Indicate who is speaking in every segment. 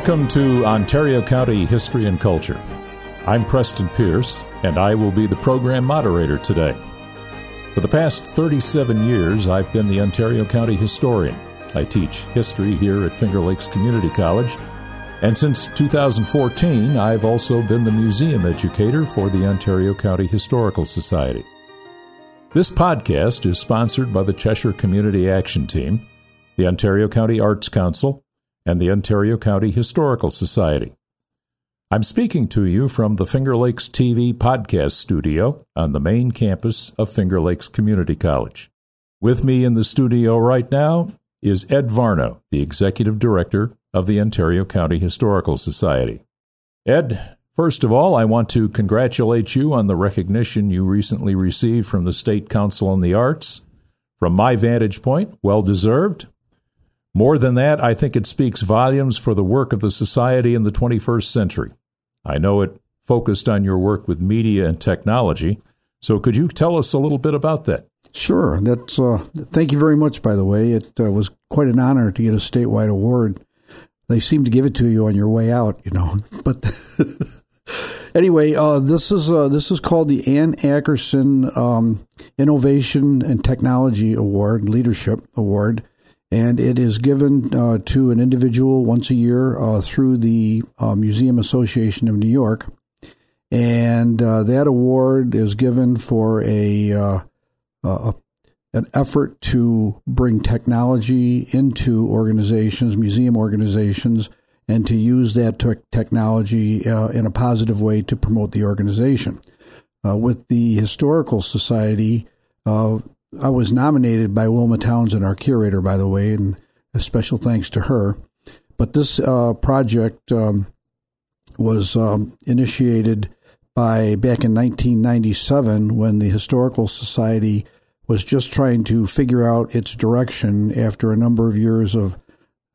Speaker 1: Welcome to Ontario County History and Culture. I'm Preston Pierce, and I will be the program moderator today. For the past 37 years, I've been the Ontario County historian. I teach history here at Finger Lakes Community College, and since 2014, I've also been the museum educator for the Ontario County Historical Society. This podcast is sponsored by the Cheshire Community Action Team, the Ontario County Arts Council, and the Ontario County Historical Society. I'm speaking to you from the Finger Lakes TV podcast studio on the main campus of Finger Lakes Community College. With me in the studio right now is Ed Varno, the Executive Director of the Ontario County Historical Society. Ed, first of all, I want to congratulate you on the recognition you recently received from the State Council on the Arts. From my vantage point, well deserved. More than that, I think it speaks volumes for the work of the Society in the 21st century. I know it focused on your work with media and technology. So, could you tell us a little bit about that?
Speaker 2: Sure. That's. Uh, thank you very much. By the way, it uh, was quite an honor to get a statewide award. They seem to give it to you on your way out, you know. But anyway, uh, this is uh, this is called the Anne Ackerson um, Innovation and Technology Award, Leadership Award, and it is given uh, to an individual once a year uh, through the uh, Museum Association of New York. And uh, that award is given for a, uh, a, an effort to bring technology into organizations, museum organizations, and to use that te- technology uh, in a positive way to promote the organization. with the Historical Society, I was nominated by Wilma Townsend, our curator, by the way, and a special thanks to her. But this uh, project um, was um, initiated by back in 1997 when the Historical Society was just trying to figure out its direction after a number of years of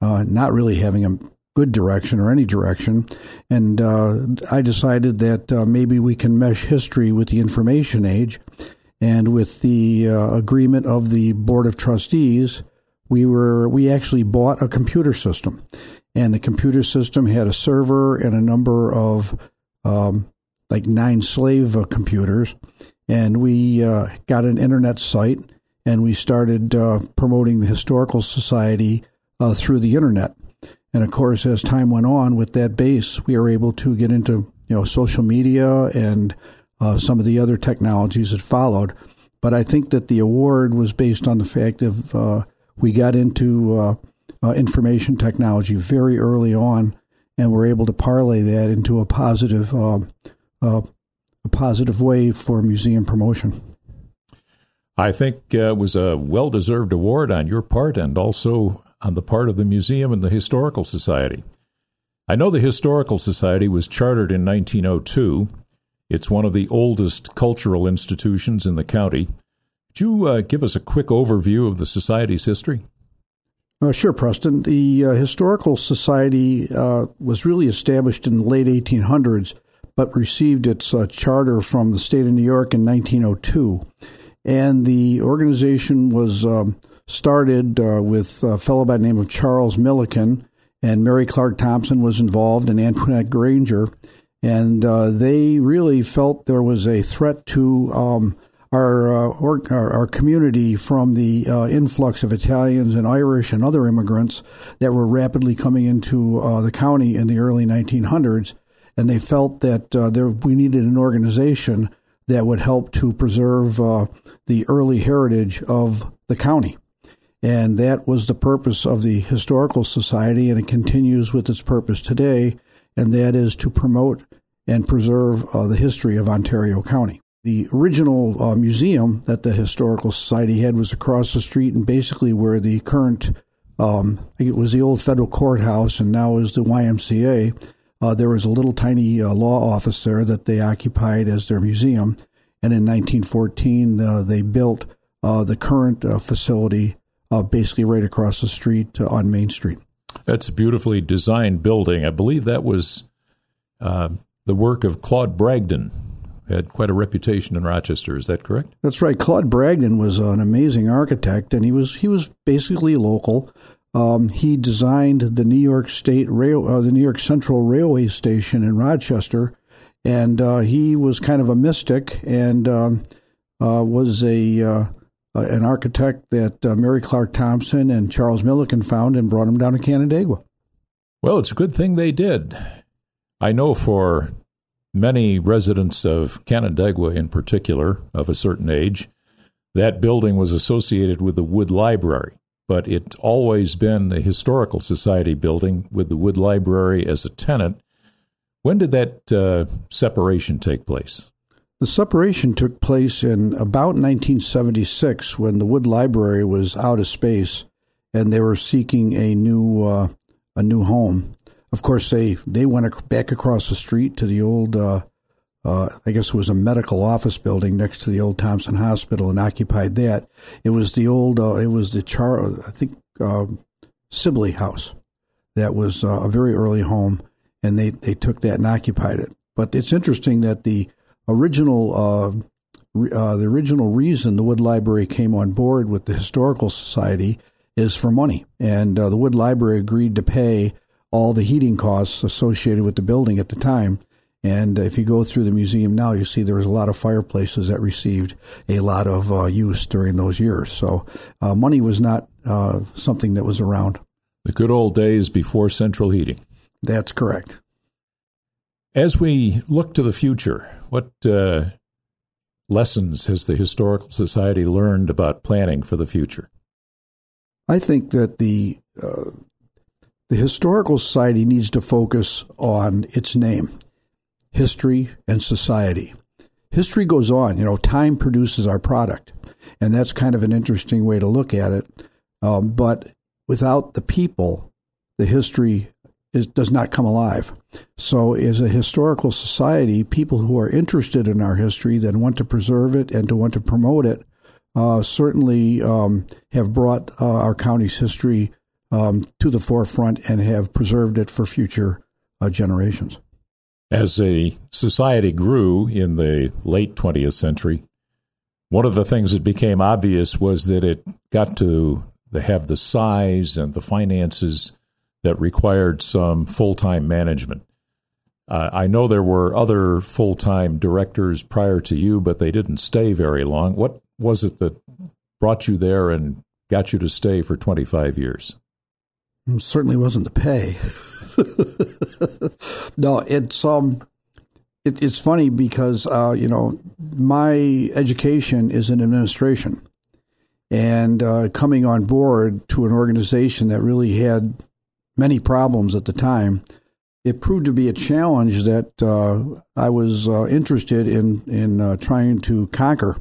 Speaker 2: uh, not really having a good direction or any direction. And uh, I decided that uh, maybe we can mesh history with the information age and with the uh, agreement of the board of trustees, we were we actually bought a computer system, and the computer system had a server and a number of um, like nine slave uh, computers, and we uh, got an internet site and we started uh, promoting the historical society uh, through the internet. And of course, as time went on, with that base, we were able to get into you know social media and uh, some of the other technologies that followed. But I think that the award was based on the fact of uh, we got into uh, uh information technology very early on, and were able to parlay that into a positive, um, uh, a positive way for museum promotion.
Speaker 1: I think it was a well deserved award on your part and also on the part of the museum and the Historical Society. I know the Historical Society was chartered in 1902 it's one of the oldest cultural institutions in the county. Could you uh, give us a quick overview of the Society's history?
Speaker 2: Uh, sure, Preston. The uh, Historical Society uh, was really established in the late 1800s, but received its uh, charter from the state of New York in 1902. And the organization was um, started uh, with a fellow by the name of Charles Milliken, and Mary Clark Thompson was involved, and Antoinette Granger and uh, they really felt there was a threat to um, our, uh, or, our, our community from the uh, influx of Italians and Irish and other immigrants that were rapidly coming into uh, the county in the early 1900s, and they felt that uh, there we needed an organization that would help to preserve uh, the early heritage of the county. And that was the purpose of the Historical Society, and it continues with its purpose today and that is to promote and preserve uh, the history of Ontario County. The original uh, museum that the Historical Society had was across the street and basically where the current, um, I think it was the old federal courthouse and now is the YMCA. Uh, there was a little tiny uh, law office there that they occupied as their museum. And in 1914, uh, they built uh, the current facility basically right across the street on Main Street.
Speaker 1: That's a beautifully designed building. I believe that was uh, the work of Claude Bragdon. Had quite a reputation in Rochester. Is that correct?
Speaker 2: That's right. Claude Bragdon was an amazing architect, and he was he was basically local. Um, he designed the New York State Rail, uh, the New York Central Railway Station in Rochester, and uh, he was kind of a mystic and um, uh, was a uh, an architect that uh, Mary Clark Thompson and Charles Milliken found and brought him down to Canandaigua.
Speaker 1: Well, it's a good thing they did. I know for many residents of Canandaigua, in particular, of a certain age, that building was associated with the Wood Library, but it's always been the Historical Society building with the Wood Library as a tenant. When did that uh, separation take place?
Speaker 2: The separation took place in about 1976 when the Wood Library was out of space and they were seeking a new uh, a new home. Of course, they they went back across the street to the old uh, uh, I guess it was a medical office building next to the old Thompson Hospital and occupied that. It was the old, uh, it was the Char, I think, uh, Sibley House. That was uh, a very early home, and they, they took that and occupied it. But it's interesting that the original uh, uh, the original reason the Wood Library came on board with the Historical Society is for money, and the Wood Library agreed to pay all the heating costs associated with the building at the time and if you go through the museum now, you see there was a lot of fireplaces that received a lot of uh, use during those years. So uh, money was not uh, something that was around.
Speaker 1: The good old days before central heating.
Speaker 2: That's correct.
Speaker 1: As we look to the future, what uh, lessons has the Historical Society learned about planning for the future?
Speaker 2: I think that the uh, the Historical Society needs to focus on its name history, and society. History goes on, you know, time produces our product. And that's kind of an interesting way to look at it. Um, but without the people, the history is, does not come alive. So, as a historical society, people who are interested in our history, that want to preserve it and to want to promote it, uh, certainly um, have brought uh, our county's history um, to the forefront and have preserved it for future uh, generations.
Speaker 1: As a society grew in the late 20th century, one of the things that became obvious was that it got to have the size and the finances that required some full time management. Uh, I know there were other full time directors prior to you, but they didn't stay very long. What was it that brought you there and got you to stay for 25 years?
Speaker 2: It certainly wasn't the pay. no, it's um, it, it's funny because uh, you know my education is in administration, and uh, coming on board to an organization that really had many problems at the time, it proved to be a challenge that uh, I was uh, interested in in uh, trying to conquer.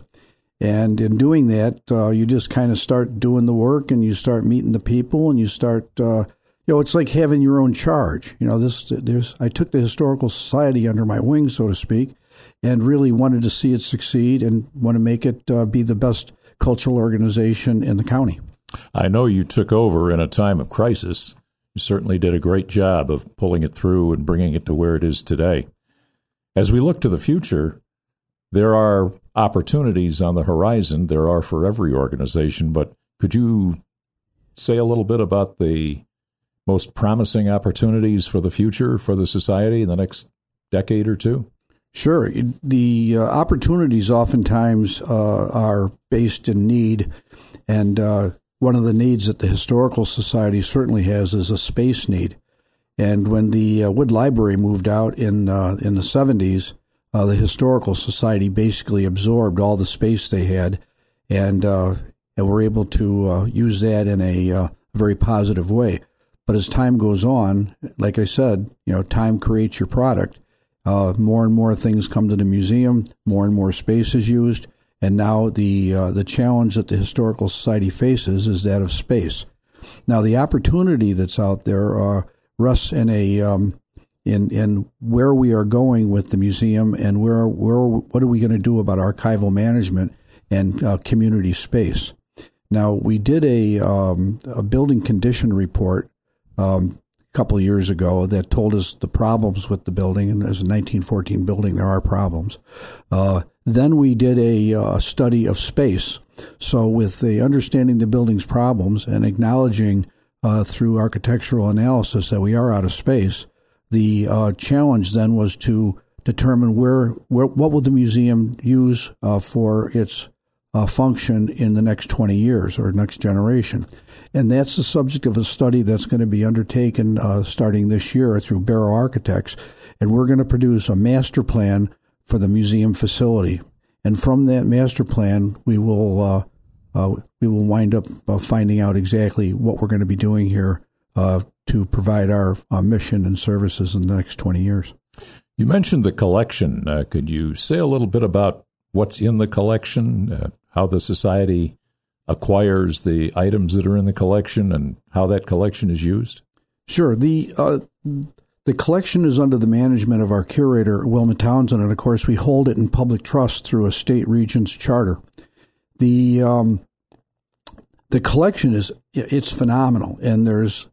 Speaker 2: And in doing that, uh, you just kind of start doing the work and you start meeting the people and you start, uh, you know, it's like having your own charge. You know, this, there's, I took the Historical Society under my wing, so to speak, and really wanted to see it succeed and want to make it uh, be the best cultural organization in the county.
Speaker 1: I know you took over in a time of crisis. Certainly did a great job of pulling it through and bringing it to where it is today. As we look to the future, there are opportunities on the horizon. There are for every organization, but could you say a little bit about the most promising opportunities for the future for the society in the next decade or two?
Speaker 2: Sure. The uh, opportunities oftentimes uh, are based in need, and uh, one of the needs that the Historical Society certainly has is a space need. And when the uh, Wood Library moved out in uh, in the 70s, uh, the historical society basically absorbed all the space they had, and uh, and were able to uh, use that in a uh, very positive way. But as time goes on, like I said, you know, time creates your product. More and more things come to the museum. More and more space is used, and now the uh, the challenge that the historical society faces is that of space. Now, the opportunity that's out there rests in a um, in in where we are going with the museum and where where what are we going to do about archival management and uh, community space. Now we did a um, a building condition report um, couple years ago that told us the problems with the building, and as a 1914 building, there are problems. Uh, then we did a uh, study of space. So with the understanding the building's problems and acknowledging uh, through architectural analysis that we are out of space. The uh, challenge then was to determine where, where what will the museum use uh, for its uh, function in the next 20 years or next generation. And that's the subject of a study that's going to be undertaken uh, starting this year through Barrow Architects. And we're going to produce a master plan for the museum facility. And from that master plan, we will uh, uh we will wind up uh, finding out exactly what we're going to be doing here uh, to provide our mission and services in the next 20 years.
Speaker 1: You mentioned the collection. could you say a little bit about what's in the collection, how the society acquires the items that are in the collection and how that collection is used?
Speaker 2: Sure. The uh, the collection is under the management of our curator, Wilma Townsend, and of course, we hold it in public trust through a state regent's charter. The um, the collection is it's phenomenal, and there's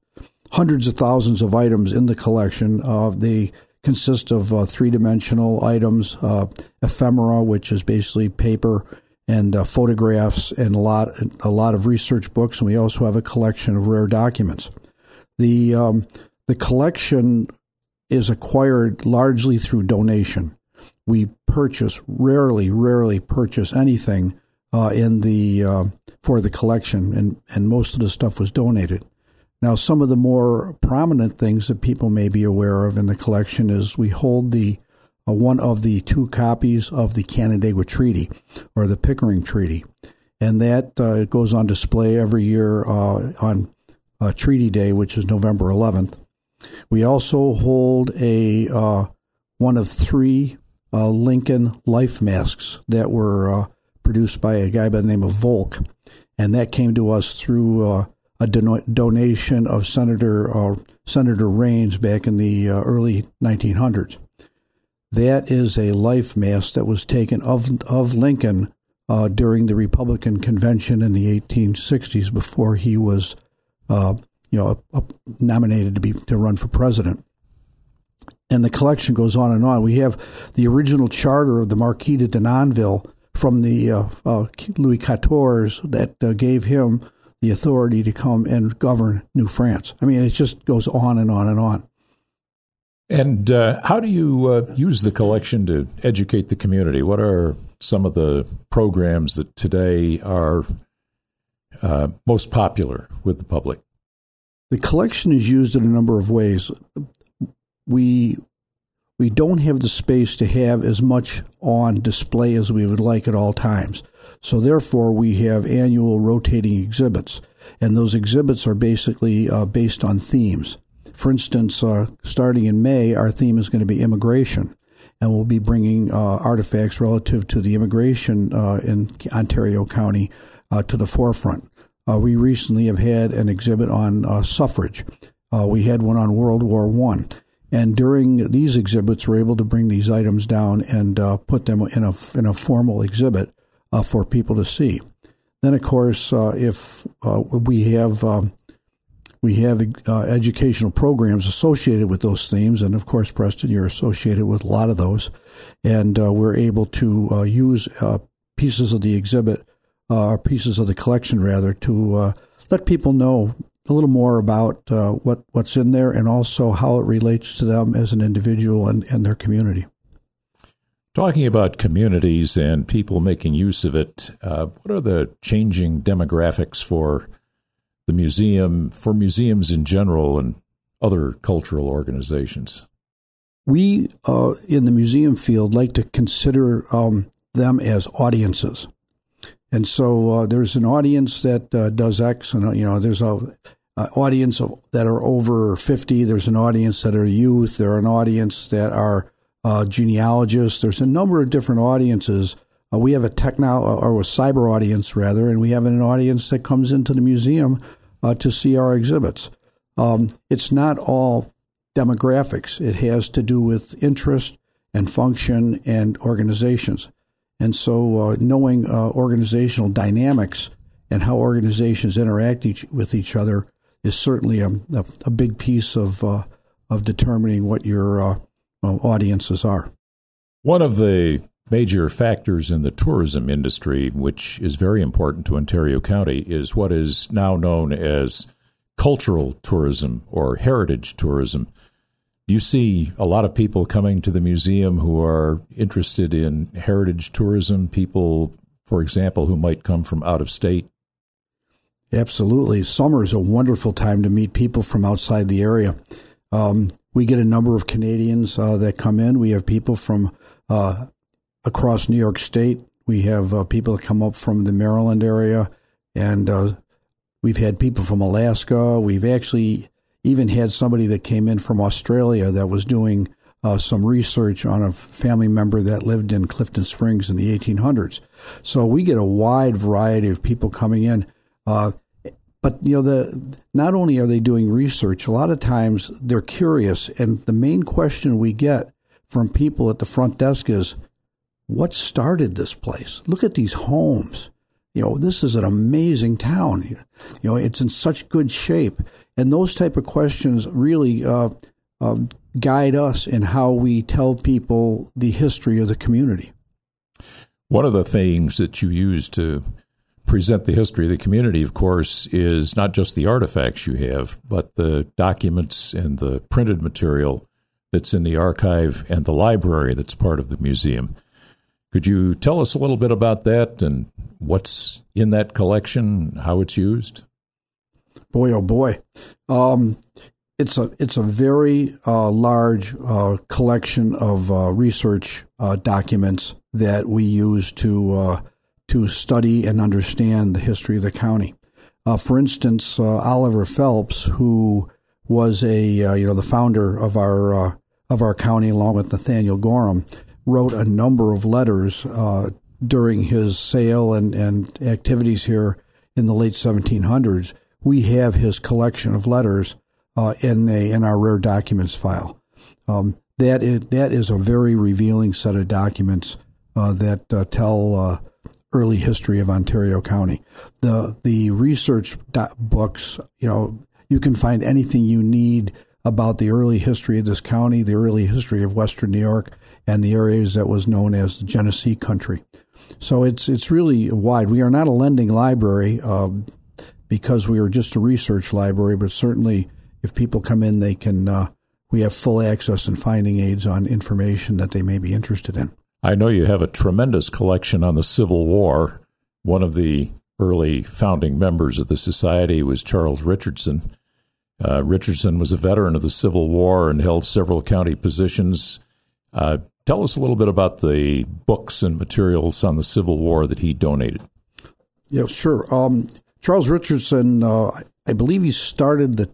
Speaker 2: hundreds of thousands of items in the collection. Uh, they consist of uh, three dimensional items, uh, ephemera, which is basically paper and uh, photographs and a lot a lot of research books, and we also have a collection of rare documents. The um, the collection is acquired largely through donation. We purchase rarely, rarely purchase anything uh, in the uh, for the collection, and and most of the stuff was donated. Now, some of the more prominent things that people may be aware of in the collection is we hold the uh, one of the two copies of the Canandaigua Treaty or the Pickering Treaty. And that uh, goes on display every year uh, on uh, Treaty Day, which is November 11th. We also hold a uh, one of three uh, Lincoln life masks that were produced by a guy by the name of Volk, and that came to us through a don- donation of Senator Senator Raines back in the early 1900s. That is a life mask that was taken of of Lincoln uh, during the Republican convention in the 1860s before he was, uh, you know, nominated to be to run for president. And the collection goes on and on. We have the original charter of the Marquis de Denonville from the uh, uh Louis XIV that uh, gave him the authority to come and govern New France. I mean, it just goes on and on and on.
Speaker 1: And uh, how do you uh, use the collection to educate the community? What are some of the programs that today are uh, most popular with the public?
Speaker 2: The collection is used in a number of ways. We we don't have the space to have as much on display as we would like at all times. So therefore, we have annual rotating exhibits, and those exhibits are basically uh, based on themes. For instance, uh, starting in May, our theme is going to be immigration, and we'll be bringing uh, artifacts relative to the immigration uh, in Ontario County uh, to the forefront. Uh, we recently have had an exhibit on uh, suffrage. we had one on World War One. And during these exhibits, we're able to bring these items down and put them in a in a formal exhibit for people to see. Then, of course, if we have um, we have uh, educational programs associated with those themes, and of course, Preston, you're associated with a lot of those, and uh, we're able to uh, use uh, pieces of the exhibit, uh, or pieces of the collection rather, to uh, let people know a little more about what what's in there, and also how it relates to them as an individual and, and their community.
Speaker 1: Talking about communities and people making use of it, what are the changing demographics for the museum, for museums in general and other cultural organizations?
Speaker 2: We uh, in the museum field like to consider um, them as audiences. And so uh, there's an audience that uh, does X, and uh, you know, there's a, audience of, that are over 50. There's an audience that are youth. There are an audience that are uh, genealogists. There's a number of different audiences uh, we have a techno or a cyber audience rather, and we have an audience that comes into the museum uh, to see our exhibits. Um, it's not all demographics. It has to do with interest and function and organizations. And so, uh, knowing uh, organizational dynamics and how organizations interact each, with each other is certainly a, a, a big piece of uh, of determining what your audiences are.
Speaker 1: One of the major factors in the tourism industry, which is very important to Ontario County, is what is now known as cultural tourism or heritage tourism. You see a lot of people coming to the museum who are interested in heritage tourism, people, for example, who might come from out of state.
Speaker 2: Absolutely. Summer is a wonderful time to meet people from outside the area. Um, we get a number of Canadians uh, that come in. We have people from uh, across New York State. We have uh, people that come up from the Maryland area, and uh, we've had people from Alaska. We've actually even had somebody that came in from Australia that was doing uh, some research on a family member that lived in Clifton Springs in the 1800s. So we get a wide variety of people coming in. Uh, but you know the not only are they doing research a lot of times they're curious and the main question we get from people at the front desk is what started this place? Look at these homes. You know this is an amazing town. You know it's in such good shape. And those type of questions really uh, uh, guide us in how we tell people the history of the community.
Speaker 1: One of the things that you use to present the history of the community, of course, is not just the artifacts you have, but the documents and the printed material that's in the archive and the library that's part of the museum. Could you tell us a little bit about that and what's in that collection, how it's used?
Speaker 2: Boy, oh boy. Um, it's a it's a very uh, large uh, collection of uh, research uh, documents that we use to uh, to study and understand the history of the county. Uh, for instance, uh, Oliver Phelps, who was a uh, you know the founder of our uh, of our county, along with Nathaniel Gorham, wrote a number of letters uh, during his sale and, and activities here in the late 1700s. We have his collection of letters uh, in a in our rare documents file. Um, that is that is a very revealing set of documents that tell early history of Ontario County. The the research books, you know, you can find anything you need about the early history of this county, the early history of Western New York, and the areas that was known as the Genesee country. So it's it's really wide. We are not a lending library uh, because we are just a research library, but certainly if people come in, they can. Uh, we have full access and finding aids on information that they may be interested in.
Speaker 1: I know you have a tremendous collection on the Civil War. One of the early founding members of the society was Charles Richardson. Uh, Richardson was a veteran of the Civil War and held several county positions. Uh, tell us a little bit about the books and materials on the Civil War that he donated.
Speaker 2: Yeah, sure. Um, Charles Richardson, uh, I believe he started the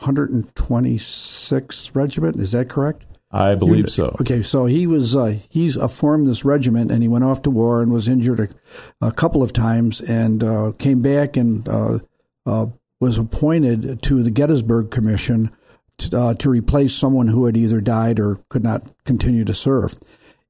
Speaker 2: 126th Regiment. Is that correct?
Speaker 1: I believe so.
Speaker 2: Okay, so he was uh, he's uh, formed this regiment, and he went off to war and was injured a, a couple of times, and uh, came back and uh, uh, was appointed to the Gettysburg Commission to, uh, to, replace someone who had either died or could not continue to serve.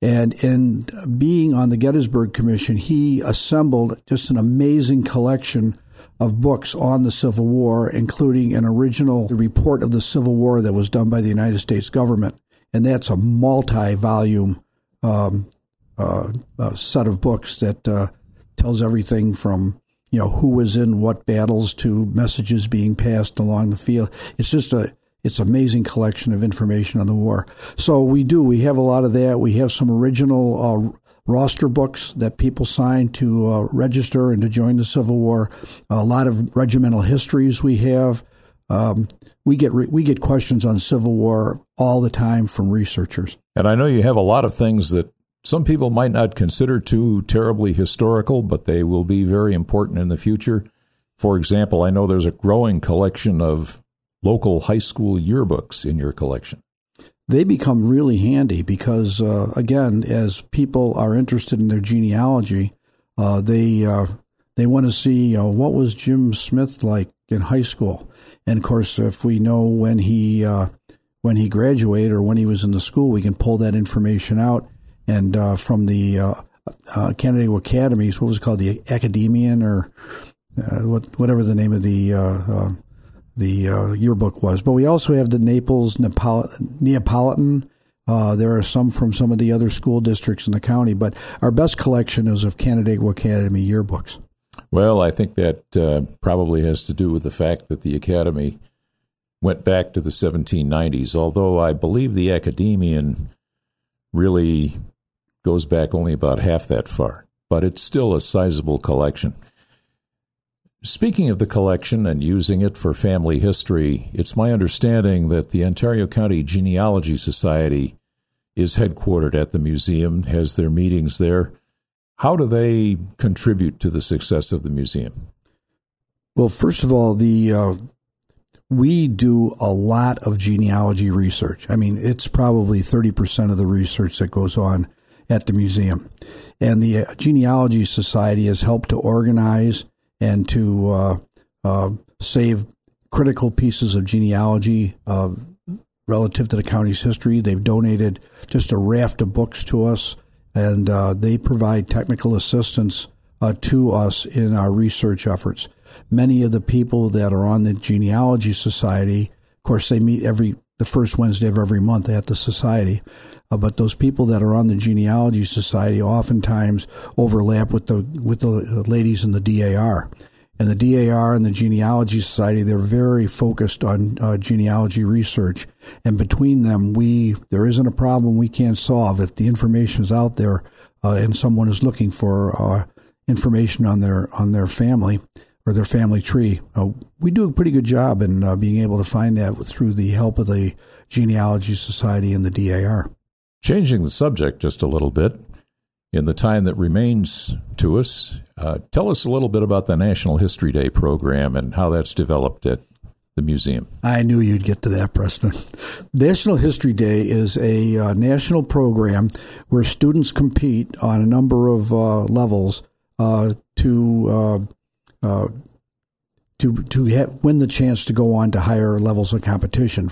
Speaker 2: And in being on the Gettysburg Commission, he assembled just an amazing collection of books on the Civil War, including an original report of the Civil War that was done by the United States government and that's a multi-volume um, uh, uh, set of books that uh, tells everything from you know who was in what battles to messages being passed along the field. It's just a it's amazing collection of information on the war. So we do we have a lot of that. We have some original uh, roster books that people sign to uh, register and to join the Civil War. A lot of regimental histories we have. Um, we get re- we get questions on Civil War all the time from researchers.
Speaker 1: And I know you have a lot of things that some people might not consider too terribly historical, but they will be very important in the future. For example, I know there's a growing collection of local high school yearbooks in your collection.
Speaker 2: They become really handy because, uh, again, as people are interested in their genealogy, uh, they uh, they want to see uh, what was Jim Smith like in high school and of course, if we know when he uh, when he graduated or when he was in the school, we can pull that information out. And uh, from the uh, uh, Canandaigua Academies, what was it called, the Academian or uh, what, whatever the name of the uh, uh, the yearbook was. But we also have the Naples Neapolitan. Uh, there are some from some of the other school districts in the county, but our best collection is of Canandaigua Academy yearbooks.
Speaker 1: Well, I think that uh, probably has to do with the fact that the Academy went back to the 1790s, although I believe the Academician really goes back only about half that far, but it's still a sizable collection. Speaking of the collection and using it for family history, it's my understanding that the Ontario County Genealogy Society is headquartered at the museum, has their meetings there. How do they contribute to the success of the museum?
Speaker 2: Well, first of all, the uh, we do a lot of genealogy research. I mean, it's probably 30% of the research that goes on at the museum. And the uh, Genealogy Society has helped to organize and to uh, uh, save critical pieces of genealogy uh, relative to the county's history. They've donated just a raft of books to us, and uh, they provide technical assistance uh, to us in our research efforts many of the people that are on the genealogy society, of course, they meet every the first Wednesday of every month at the society. Uh, but those people that are on the genealogy society oftentimes overlap with the with the ladies in the DAR. And the DAR and the Genealogy Society, they're very focused on uh, genealogy research. And between them, we there isn't a problem we can't solve if the information is out there uh, and someone is looking for uh, information on their on their family or their family tree. Uh, we do a pretty good job in uh, being able to find that through the help of the Genealogy Society and the DAR.
Speaker 1: Changing the subject just a little bit, in the time that remains to us, uh, tell us a little bit about the National History Day program and how that's developed at the museum.
Speaker 2: I knew you'd get to that, Preston. National History Day is a uh, national program where students compete on a number of uh, levels uh, to uh, uh, to to have, win the chance to go on to higher levels of competition.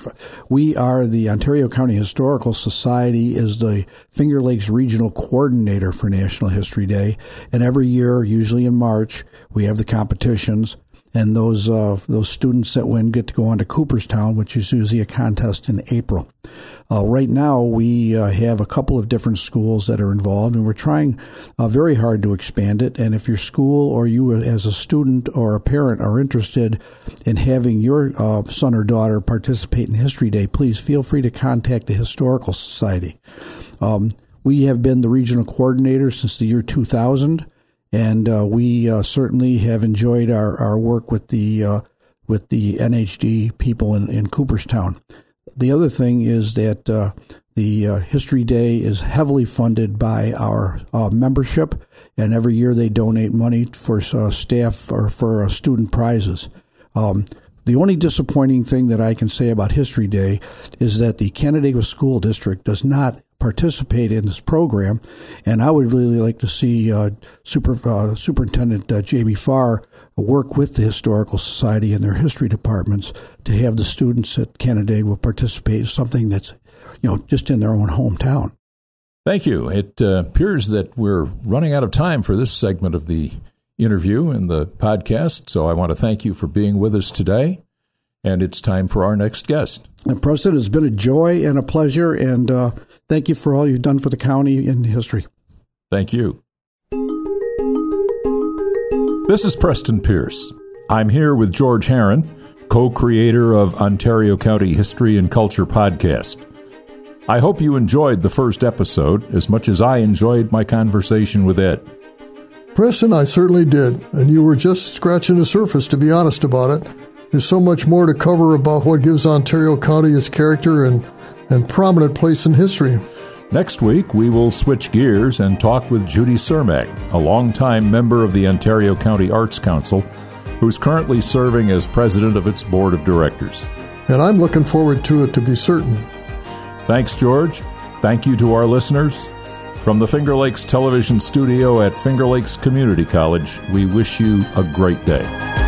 Speaker 2: We are the Ontario County Historical Society is the Finger Lakes Regional Coordinator for National History Day, and every year, usually in March, we have the competitions and those uh, those students that win get to go on to Cooperstown, which is usually a contest in April. Uh, right now, we uh, have a couple of different schools that are involved, and we're trying uh, very hard to expand it. And if your school or you, as a student or a parent, are interested in having your uh, son or daughter participate in History Day, please feel free to contact the Historical Society. Um, we have been the regional coordinator since the year 2000 and uh, we uh, certainly have enjoyed our, our work with the with the NHD people in, in Cooperstown. The other thing is that uh, the uh, History Day is heavily funded by our uh, membership, and every year they donate money for staff or for student prizes. Um, the only disappointing thing that I can say about History Day is that the Canandaigua School District does not participate in this program, and I would really like to see uh, Super, uh, Superintendent uh, Jamie Farr work with the Historical Society and their history departments to have the students at Canandaigua participate in something that's, you know, just in their own hometown.
Speaker 1: Thank you. It uh, appears that we're running out of time for this segment of the interview and the podcast, so I want to thank you for being with us today and it's time for our next guest.
Speaker 2: And Preston, it's been a joy and a pleasure, and uh, thank you for all you've done for the county in history.
Speaker 1: Thank you. This is Preston Pierce. I'm here with George Herron, co creator of Ontario County History and Culture podcast. I hope you enjoyed the first episode as much as I enjoyed my conversation with Ed.
Speaker 3: Preston, I certainly did, and you were just scratching the surface, to be honest about it. There's so much more to cover about what gives Ontario County its character and, and prominent place in history.
Speaker 1: Next week, we will switch gears and talk with Judy Cermak, a longtime member of the Ontario County Arts Council, who's currently serving as president of its board of directors.
Speaker 3: And I'm looking forward to it to be certain.
Speaker 1: Thanks, George. Thank you to our listeners. From the Finger Lakes Television Studio at Finger Lakes Community College, we wish you a great day.